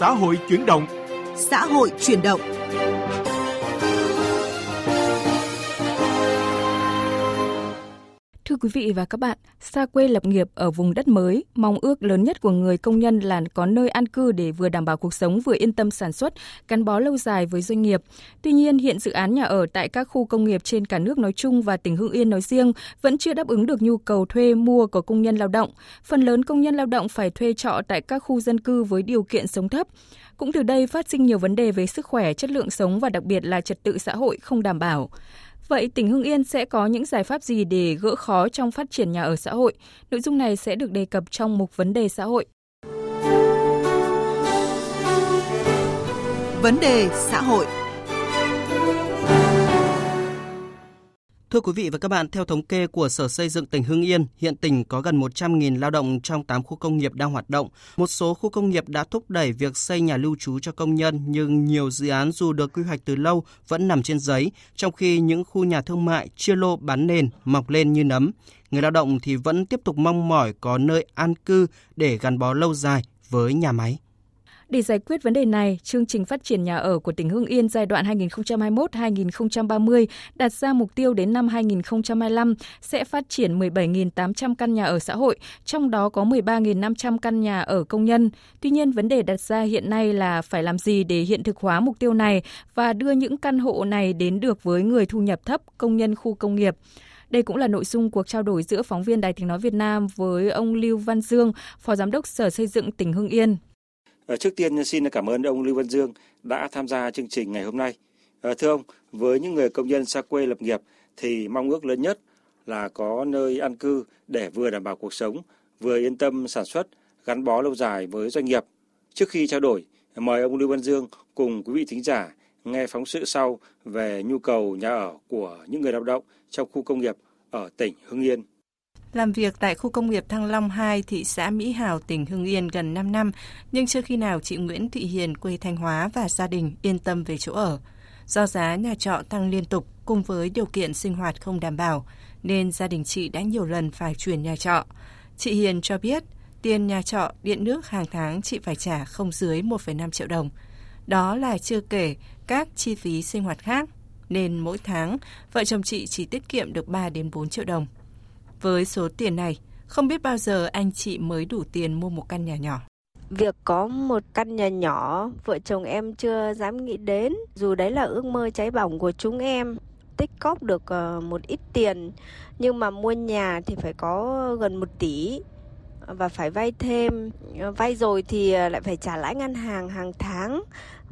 xã hội chuyển động. Xã hội chuyển động. Quý vị và các bạn, xa quê lập nghiệp ở vùng đất mới, mong ước lớn nhất của người công nhân là có nơi an cư để vừa đảm bảo cuộc sống vừa yên tâm sản xuất, gắn bó lâu dài với doanh nghiệp. Tuy nhiên, hiện dự án nhà ở tại các khu công nghiệp trên cả nước nói chung và tỉnh Hưng Yên nói riêng vẫn chưa đáp ứng được nhu cầu thuê mua của công nhân lao động. Phần lớn công nhân lao động phải thuê trọ tại các khu dân cư với điều kiện sống thấp. Cũng từ đây phát sinh nhiều vấn đề về sức khỏe, chất lượng sống và đặc biệt là trật tự xã hội không đảm bảo. Vậy tỉnh Hưng Yên sẽ có những giải pháp gì để gỡ khó trong phát triển nhà ở xã hội? Nội dung này sẽ được đề cập trong mục vấn đề xã hội. Vấn đề xã hội Thưa quý vị và các bạn, theo thống kê của Sở Xây dựng tỉnh Hưng Yên, hiện tỉnh có gần 100.000 lao động trong 8 khu công nghiệp đang hoạt động. Một số khu công nghiệp đã thúc đẩy việc xây nhà lưu trú cho công nhân, nhưng nhiều dự án dù được quy hoạch từ lâu vẫn nằm trên giấy, trong khi những khu nhà thương mại chia lô bán nền mọc lên như nấm. Người lao động thì vẫn tiếp tục mong mỏi có nơi an cư để gắn bó lâu dài với nhà máy. Để giải quyết vấn đề này, chương trình phát triển nhà ở của tỉnh Hưng Yên giai đoạn 2021-2030 đặt ra mục tiêu đến năm 2025 sẽ phát triển 17.800 căn nhà ở xã hội, trong đó có 13.500 căn nhà ở công nhân. Tuy nhiên, vấn đề đặt ra hiện nay là phải làm gì để hiện thực hóa mục tiêu này và đưa những căn hộ này đến được với người thu nhập thấp, công nhân khu công nghiệp. Đây cũng là nội dung cuộc trao đổi giữa phóng viên Đài Tiếng Nói Việt Nam với ông Lưu Văn Dương, Phó Giám đốc Sở Xây dựng tỉnh Hưng Yên. Ờ, trước tiên xin cảm ơn ông Lưu Văn Dương đã tham gia chương trình ngày hôm nay. Ờ, thưa ông, với những người công nhân xa quê lập nghiệp thì mong ước lớn nhất là có nơi an cư để vừa đảm bảo cuộc sống, vừa yên tâm sản xuất, gắn bó lâu dài với doanh nghiệp. Trước khi trao đổi, mời ông Lưu Văn Dương cùng quý vị thính giả nghe phóng sự sau về nhu cầu nhà ở của những người lao động trong khu công nghiệp ở tỉnh Hưng Yên. Làm việc tại khu công nghiệp Thăng Long 2, thị xã Mỹ Hào, tỉnh Hưng Yên gần 5 năm, nhưng chưa khi nào chị Nguyễn Thị Hiền quê Thanh Hóa và gia đình yên tâm về chỗ ở. Do giá nhà trọ tăng liên tục cùng với điều kiện sinh hoạt không đảm bảo, nên gia đình chị đã nhiều lần phải chuyển nhà trọ. Chị Hiền cho biết, tiền nhà trọ, điện nước hàng tháng chị phải trả không dưới 1,5 triệu đồng. Đó là chưa kể các chi phí sinh hoạt khác, nên mỗi tháng vợ chồng chị chỉ tiết kiệm được 3 đến 4 triệu đồng. Với số tiền này, không biết bao giờ anh chị mới đủ tiền mua một căn nhà nhỏ. Việc có một căn nhà nhỏ, vợ chồng em chưa dám nghĩ đến, dù đấy là ước mơ cháy bỏng của chúng em. Tích cóp được ờ, một ít tiền, nhưng mà mua nhà thì phải có gần một tỷ ờ, và phải vay thêm. Ờ, vay rồi thì lại phải trả lãi ngân hàng hàng tháng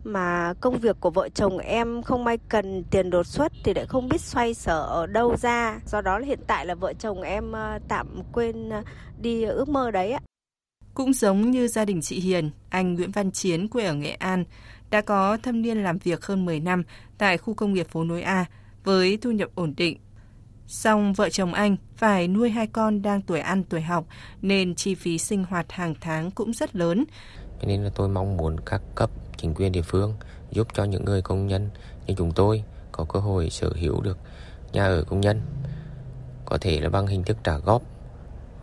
mà công việc của vợ chồng em không may cần tiền đột xuất thì lại không biết xoay sở ở đâu ra do đó hiện tại là vợ chồng em ờ, tạm quên ờ, đi ước mơ đấy ạ cũng giống như gia đình chị Hiền, anh Nguyễn Văn Chiến quê ở Nghệ An đã có thâm niên làm việc hơn 10 năm tại khu công nghiệp phố nối A với thu nhập ổn định. Song vợ chồng anh phải nuôi hai con đang tuổi ăn tuổi học nên chi phí sinh hoạt hàng tháng cũng rất lớn. Nên là tôi mong muốn các cấp, chính quyền địa phương giúp cho những người công nhân như chúng tôi có cơ hội sở hữu được nhà ở công nhân, có thể là bằng hình thức trả góp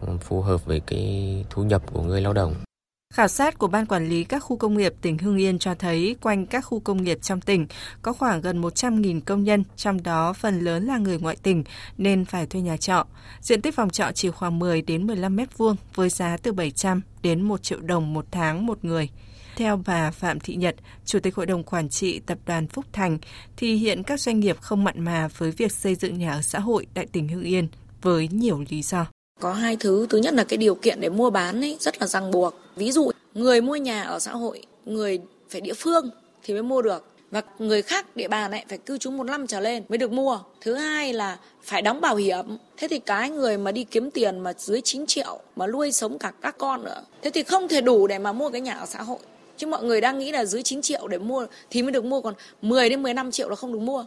ừ, phù hợp với cái thu nhập của người lao động. Khảo sát của Ban Quản lý các khu công nghiệp tỉnh Hưng Yên cho thấy quanh các khu công nghiệp trong tỉnh có khoảng gần 100.000 công nhân, trong đó phần lớn là người ngoại tỉnh nên phải thuê nhà trọ. Diện tích phòng trọ chỉ khoảng 10 đến 15 mét vuông với giá từ 700 đến 1 triệu đồng một tháng một người. Theo bà Phạm Thị Nhật, Chủ tịch Hội đồng Quản trị Tập đoàn Phúc Thành, thì hiện các doanh nghiệp không mặn mà với việc xây dựng nhà ở xã hội tại tỉnh Hưng Yên với nhiều lý do. Có hai thứ, thứ nhất là cái điều kiện để mua bán ấy rất là ràng buộc. Ví dụ, người mua nhà ở xã hội, người phải địa phương thì mới mua được và người khác địa bàn ấy phải cư trú một năm trở lên mới được mua. Thứ hai là phải đóng bảo hiểm. Thế thì cái người mà đi kiếm tiền mà dưới 9 triệu mà nuôi sống cả các con nữa. Thế thì không thể đủ để mà mua cái nhà ở xã hội. Chứ mọi người đang nghĩ là dưới 9 triệu để mua thì mới được mua còn 10 đến 15 triệu là không được mua.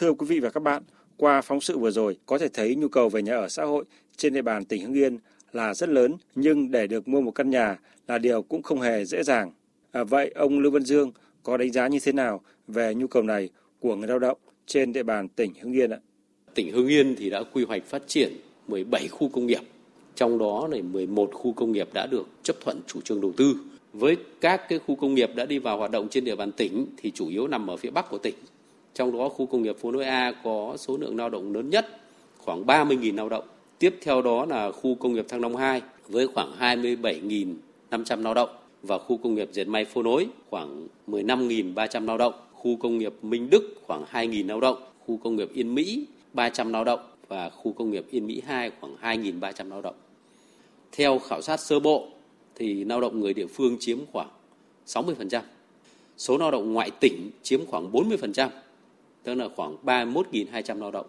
Thưa quý vị và các bạn, qua phóng sự vừa rồi có thể thấy nhu cầu về nhà ở xã hội trên địa bàn tỉnh Hưng Yên là rất lớn nhưng để được mua một căn nhà là điều cũng không hề dễ dàng. À, vậy ông Lưu Văn Dương có đánh giá như thế nào về nhu cầu này của người lao động trên địa bàn tỉnh Hưng Yên ạ? Tỉnh Hưng Yên thì đã quy hoạch phát triển 17 khu công nghiệp, trong đó này 11 khu công nghiệp đã được chấp thuận chủ trương đầu tư Với các cái khu công nghiệp đã đi vào hoạt động trên địa bàn tỉnh thì chủ yếu nằm ở phía bắc của tỉnh. Trong đó khu công nghiệp Phú nối A có số lượng lao động lớn nhất khoảng 30.000 lao động. Tiếp theo đó là khu công nghiệp Thăng Long 2 với khoảng 27.500 lao động và khu công nghiệp dệt may phố nối khoảng 15.300 lao động, khu công nghiệp Minh Đức khoảng 2.000 lao động, khu công nghiệp Yên Mỹ 300 lao động và khu công nghiệp Yên Mỹ 2 khoảng 2.300 lao động. Theo khảo sát sơ bộ thì lao động người địa phương chiếm khoảng 60%. Số lao động ngoại tỉnh chiếm khoảng 40%, tức là khoảng 31.200 lao động.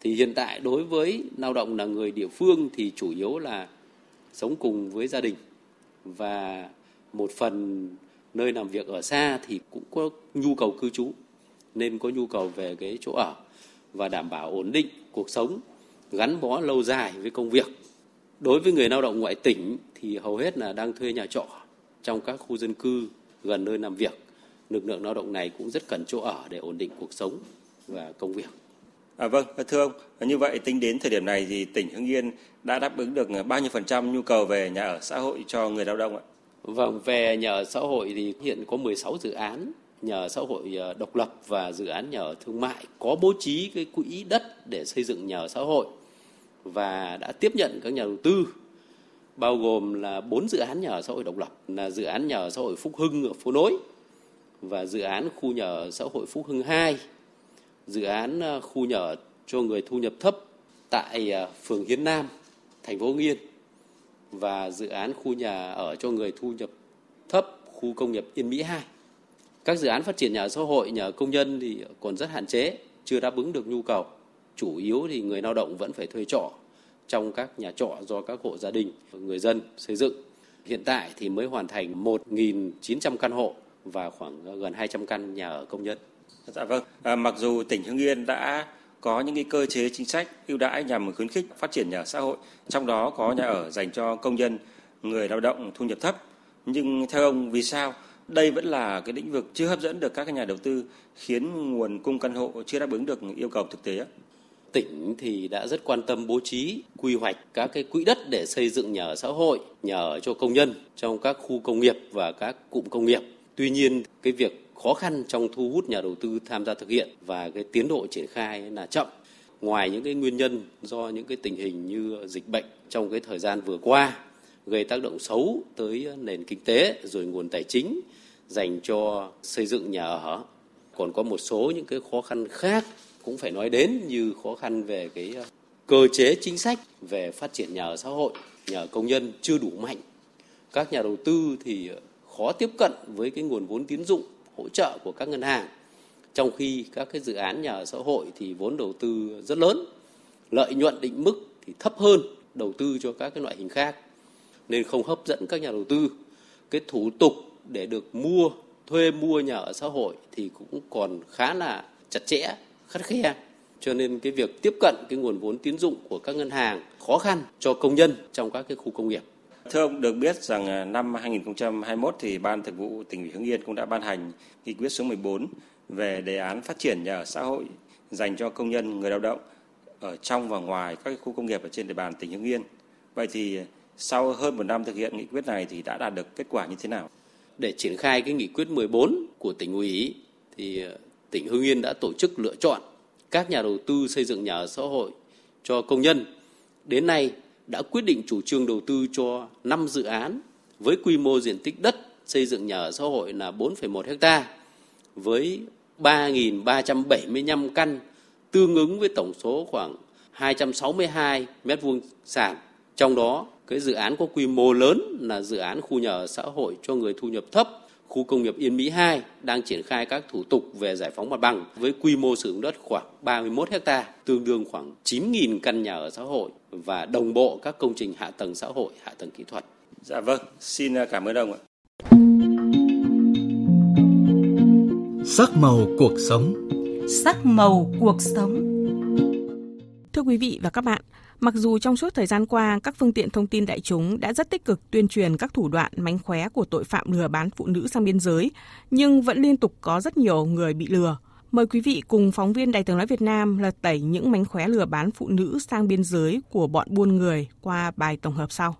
Thì hiện tại đối với lao động là người địa phương thì chủ yếu là sống cùng với gia đình và một phần nơi làm việc ở xa thì cũng có nhu cầu cư trú, nên có nhu cầu về cái chỗ ở và đảm bảo ổn định cuộc sống, gắn bó lâu dài với công việc. Đối với người lao động ngoại tỉnh thì hầu hết là đang thuê nhà trọ trong các khu dân cư gần nơi làm việc. Lực lượng lao động này cũng rất cần chỗ ở để ổn định cuộc sống và công việc. À, vâng, thưa ông, như vậy tính đến thời điểm này thì tỉnh Hưng Yên đã đáp ứng được bao nhiêu phần trăm nhu cầu về nhà ở xã hội cho người lao động ạ? Vâng, về nhà ở xã hội thì hiện có 16 dự án nhà ở xã hội ờ, độc lập và dự án nhà ở thương mại có bố trí cái quỹ đất để xây dựng nhà ở xã hội và đã tiếp nhận các nhà đầu tư bao gồm là bốn dự án nhà ở xã hội độc lập là dự án nhà ở xã hội Phúc Hưng ở phố Nối và dự án khu nhà ở xã hội Phúc Hưng 2, dự án à, khu nhà ở cho người thu nhập thấp tại à, phường Hiến Nam, thành phố Hưng Yên và dự án khu nhà ở cho người thu nhập thấp khu công nghiệp Yên Mỹ 2. Các dự án phát triển nhà ở xã hội, nhà ở công nhân thì còn rất hạn chế, chưa đáp ứng được nhu cầu. Chủ yếu thì người lao động vẫn phải thuê trọ trong các nhà trọ do các hộ gia đình, người dân xây dựng. Hiện tại thì mới hoàn thành 1.900 căn hộ và khoảng gần 200 căn nhà ở công nhân. Dạ vâng, à, mặc dù tỉnh Hưng Yên đã có những cái cơ chế chính sách ưu đãi nhằm khuyến khích phát triển nhà ở xã hội, trong đó có nhà ở dành cho công nhân, người lao động thu nhập thấp. Nhưng theo ông vì sao đây vẫn là cái lĩnh vực chưa hấp dẫn được các nhà đầu tư khiến nguồn cung căn hộ chưa đáp ứng được yêu cầu thực tế. Tỉnh thì đã rất quan tâm bố trí quy hoạch các cái quỹ đất để xây dựng nhà ở xã hội, nhà ở cho công nhân trong các khu công nghiệp và các cụm công nghiệp. Tuy nhiên cái việc khó khăn trong thu hút nhà đầu tư tham gia thực hiện và cái tiến độ triển khai là chậm. Ngoài những cái nguyên nhân do những cái tình hình như dịch bệnh trong cái thời gian vừa qua gây tác động xấu tới nền kinh tế rồi nguồn tài chính dành cho xây dựng nhà ở. Còn có một số những cái khó khăn khác cũng phải nói đến như khó khăn về cái ờ, cơ chế chính sách về phát triển nhà ở xã hội, nhà ở công nhân chưa đủ mạnh. Các nhà đầu tư thì ờ, khó tiếp cận với cái nguồn vốn tín dụng hỗ trợ của các ngân hàng. Trong khi các cái dự án nhà ở xã hội thì vốn đầu tư rất lớn, lợi nhuận định mức thì thấp hơn đầu tư cho các cái loại hình khác nên không hấp dẫn các nhà đầu tư. Cái thủ tục để được mua, thuê mua nhà ở xã hội thì cũng còn khá là chặt chẽ, khắt khe. Cho nên cái việc tiếp cận cái nguồn vốn tín dụng của các ngân hàng khó khăn cho công nhân trong các cái khu công nghiệp. Thưa ông, được biết rằng à, năm 2021 thì Ban Thường vụ tỉnh ủy Hưng Yên cũng đã ban hành nghị quyết số 14 về đề án phát triển nhà ở xã hội dành cho công nhân người lao động ở trong và ngoài các khu công nghiệp ở trên địa bàn tỉnh Hưng Yên. Vậy thì sau hơn một năm thực hiện nghị quyết này thì đã đạt được kết quả như thế nào? Để triển khai cái nghị quyết 14 của tỉnh ủy thì à, tỉnh Hưng Yên đã tổ chức lựa chọn các nhà đầu tư xây dựng nhà ở xã hội cho công nhân. Đến nay đã quyết định chủ trương đầu tư cho 5 dự án với quy mô diện tích đất xây dựng nhà ở xã hội là 4,1 ha với 3.375 căn tương ứng với tổng số khoảng 262 mét vuông sàn. Trong đó cái dự án có quy mô lớn là dự án khu nhà ở xã hội cho người thu nhập thấp khu công nghiệp Yên Mỹ 2 đang triển khai các thủ tục về giải phóng mặt bằng với quy mô sử dụng đất khoảng 31 ha, tương đương khoảng 9.000 căn nhà ở xã hội và đồng bộ các công trình hạ tầng xã hội, hạ tầng kỹ thuật. Dạ vâng, xin cảm ơn ông ạ. Sắc màu cuộc sống Sắc màu cuộc sống Thưa quý vị và các bạn, Mặc dù trong suốt thời gian qua, các phương tiện thông tin đại chúng đã rất tích cực tuyên truyền các thủ đoạn mánh khóe của tội phạm lừa bán phụ nữ sang biên giới, nhưng vẫn liên tục có rất nhiều người bị lừa. Mời quý vị cùng phóng viên Đài tiếng nói Việt Nam lật tẩy những mánh khóe lừa bán phụ nữ sang biên giới của bọn buôn người qua bài tổng hợp sau.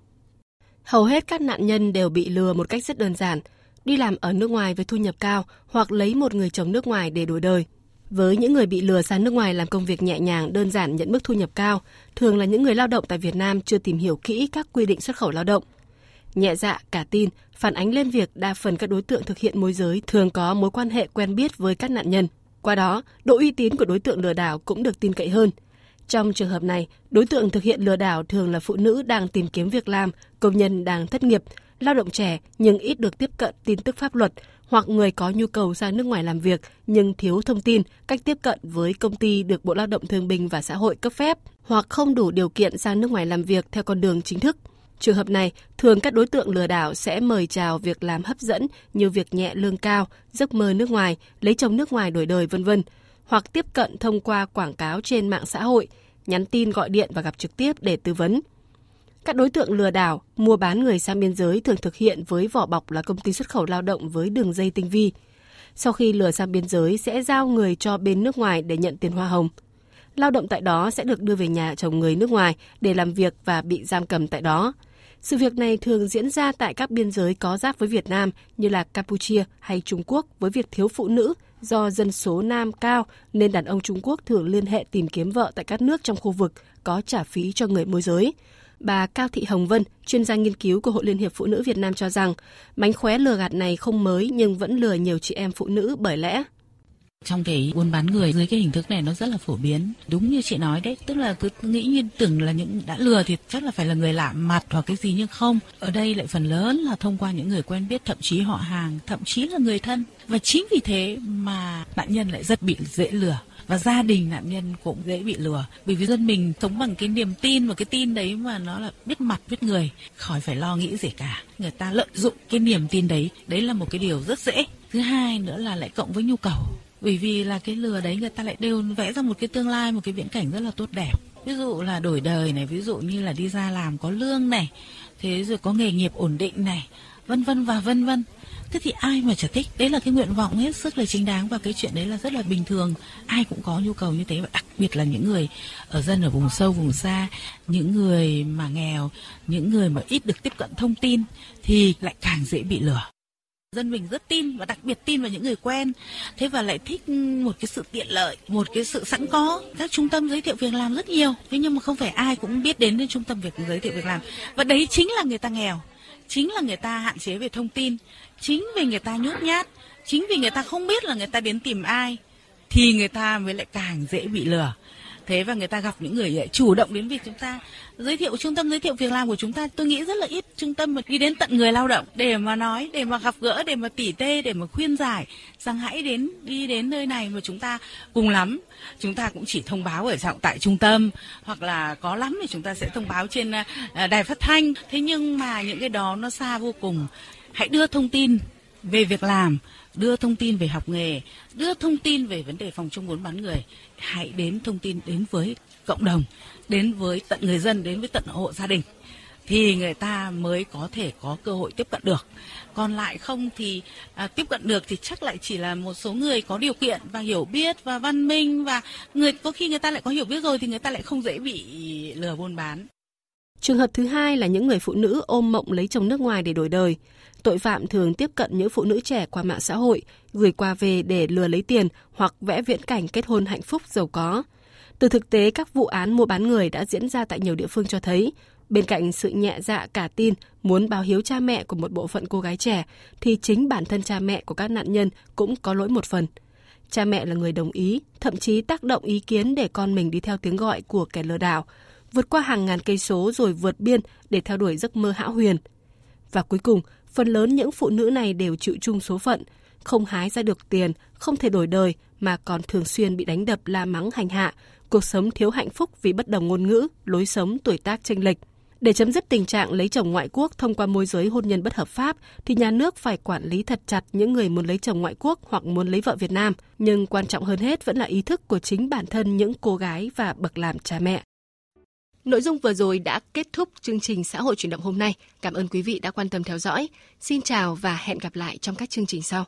Hầu hết các nạn nhân đều bị lừa một cách rất đơn giản, đi làm ở nước ngoài với thu nhập cao hoặc lấy một người chồng nước ngoài để đổi đời. Với những người bị lừa sang nước ngoài làm công việc nhẹ nhàng, đơn giản nhận mức thu nhập cao, thường là những người lao động tại Việt Nam chưa tìm hiểu kỹ các quy định xuất khẩu lao động. Nhẹ dạ, cả tin, phản ánh lên việc đa phần các đối tượng thực hiện môi giới thường có mối quan hệ quen biết với các nạn nhân. Qua đó, độ uy tín của đối tượng lừa đảo cũng được tin cậy hơn. Trong trường hợp này, đối tượng thực hiện lừa đảo thường là phụ nữ đang tìm kiếm việc làm, công nhân đang thất nghiệp, lao động trẻ nhưng ít được tiếp cận tin tức pháp luật hoặc người có nhu cầu ra nước ngoài làm việc nhưng thiếu thông tin, cách tiếp cận với công ty được Bộ Lao động Thương binh và Xã hội cấp phép hoặc không đủ điều kiện sang nước ngoài làm việc theo con đường chính thức. Trường hợp này, thường các đối tượng lừa đảo sẽ mời chào việc làm hấp dẫn như việc nhẹ lương cao, giấc mơ nước ngoài, lấy chồng nước ngoài đổi đời vân vân, hoặc tiếp cận thông qua quảng cáo trên mạng xã hội, nhắn tin gọi điện và gặp trực tiếp để tư vấn. Các đối tượng lừa đảo, mua bán người sang biên giới thường thực hiện với vỏ bọc là công ty xuất khẩu lao động với đường dây tinh vi. Sau khi lừa sang biên giới sẽ giao người cho bên nước ngoài để nhận tiền hoa hồng. Lao động tại đó sẽ được đưa về nhà chồng người nước ngoài để làm việc và bị giam cầm tại đó. Sự việc này thường diễn ra tại các biên giới có giáp với Việt Nam như là Campuchia hay Trung Quốc với việc thiếu phụ nữ do dân số nam cao nên đàn ông Trung Quốc thường liên hệ tìm kiếm vợ tại các nước trong khu vực có trả phí cho người môi giới. Bà Cao Thị Hồng Vân, chuyên gia nghiên cứu của Hội Liên hiệp Phụ nữ Việt Nam cho rằng, mánh khóe lừa gạt này không mới nhưng vẫn lừa nhiều chị em phụ nữ bởi lẽ trong cái buôn bán người, dưới cái hình thức này nó rất là phổ biến. Đúng như chị nói đấy, tức là cứ nghĩ như tưởng là những đã lừa thì chắc là phải là người lạ mặt hoặc cái gì nhưng không. Ở đây lại phần lớn là thông qua những người quen biết, thậm chí họ hàng, thậm chí là người thân. Và chính vì thế mà nạn nhân lại rất bị dễ lừa. Và gia đình nạn nhân cũng dễ bị lừa. Bởi vì dân mình sống bằng cái niềm tin và cái tin đấy mà nó là biết mặt, biết người. Khỏi phải lo nghĩ gì cả. Người ta lợi dụng cái niềm tin đấy. Đấy là một cái điều rất dễ. Thứ hai nữa là lại cộng với nhu cầu bởi vì là cái lừa đấy người ta lại đều vẽ ra một cái tương lai, một cái viễn cảnh rất là tốt đẹp. Ví dụ là đổi đời này, ví dụ như là đi ra làm có lương này, thế rồi có nghề nghiệp ổn định này, vân vân và vân vân. Thế thì ai mà chả thích? Đấy là cái nguyện vọng hết sức là chính đáng và cái chuyện đấy là rất là bình thường. Ai cũng có nhu cầu như thế và đặc biệt là những người ở dân ở vùng sâu, vùng xa, những người mà nghèo, những người mà ít được tiếp cận thông tin thì lại càng dễ bị lừa dân mình rất tin và đặc biệt tin vào những người quen. Thế và lại thích một cái sự tiện lợi, một cái sự sẵn có. Các trung tâm giới thiệu việc làm rất nhiều, thế nhưng mà không phải ai cũng biết đến đến trung tâm việc, giới thiệu việc làm. Và đấy chính là người ta nghèo, chính là người ta hạn chế về thông tin, chính vì người ta nhút nhát, chính vì người ta không biết là người ta đến tìm ai, thì người ta mới lại càng dễ bị lừa thế và người ta gặp những người ờ, chủ động đến việc chúng ta giới thiệu, trung tâm giới thiệu việc làm của chúng ta, tôi nghĩ rất là ít trung tâm mà đi đến tận người lao động để mà nói, để mà gặp gỡ, để mà tỉ tê, để mà khuyên giải rằng hãy đến, đi đến nơi này mà chúng ta cùng lắm. Chúng ta cũng chỉ thông báo ở trọng tại trung tâm, hoặc là có lắm thì chúng ta sẽ thông báo trên ờ, ờ, đài phát thanh. Thế nhưng mà những cái đó nó xa vô cùng. Hãy đưa thông tin về việc làm đưa thông tin về học nghề, đưa thông tin về vấn đề phòng chống buôn bán người. Hãy đến thông tin đến với cộng đồng, đến với tận người dân, đến với tận hộ gia đình thì người ta mới có thể có cơ hội tiếp cận được. Còn lại không thì à, tiếp cận được thì chắc lại chỉ là một số người có điều kiện và hiểu biết và văn minh và người có khi người ta lại có hiểu biết rồi thì người ta lại không dễ bị lừa buôn bán. Trường hợp thứ hai là những người phụ nữ ôm mộng lấy chồng nước ngoài để đổi đời. Tội phạm thường tiếp cận những phụ nữ trẻ qua mạng xã hội, gửi quà về để lừa lấy tiền hoặc vẽ viễn cảnh kết hôn hạnh phúc giàu có. Từ thực tế, các vụ án mua bán người đã diễn ra tại nhiều địa phương cho thấy, bên cạnh sự nhẹ dạ cả tin muốn báo hiếu cha mẹ của một bộ phận cô gái trẻ, thì chính bản thân cha mẹ của các nạn nhân cũng có lỗi một phần. Cha mẹ là người đồng ý, thậm chí tác động ý kiến để con mình đi theo tiếng gọi của kẻ lừa đảo, vượt qua hàng ngàn cây số rồi vượt biên để theo đuổi giấc mơ hão huyền. Và cuối cùng, phần lớn những phụ nữ này đều chịu chung số phận, không hái ra được tiền, không thể đổi đời mà còn thường xuyên bị đánh đập la mắng hành hạ, cuộc sống thiếu hạnh phúc vì bất đồng ngôn ngữ, lối sống, tuổi tác chênh lệch. Để chấm dứt tình trạng lấy chồng ngoại quốc thông qua môi giới hôn nhân bất hợp pháp thì nhà nước phải quản lý thật chặt những người muốn lấy chồng ngoại quốc hoặc muốn lấy vợ Việt Nam, nhưng quan trọng hơn hết vẫn là ý thức của chính bản thân những cô gái và bậc làm cha mẹ. Nội dung vừa rồi đã kết thúc chương trình xã hội chuyển động hôm nay. Cảm ơn quý vị đã quan tâm theo dõi. Xin chào và hẹn gặp lại trong các chương trình sau.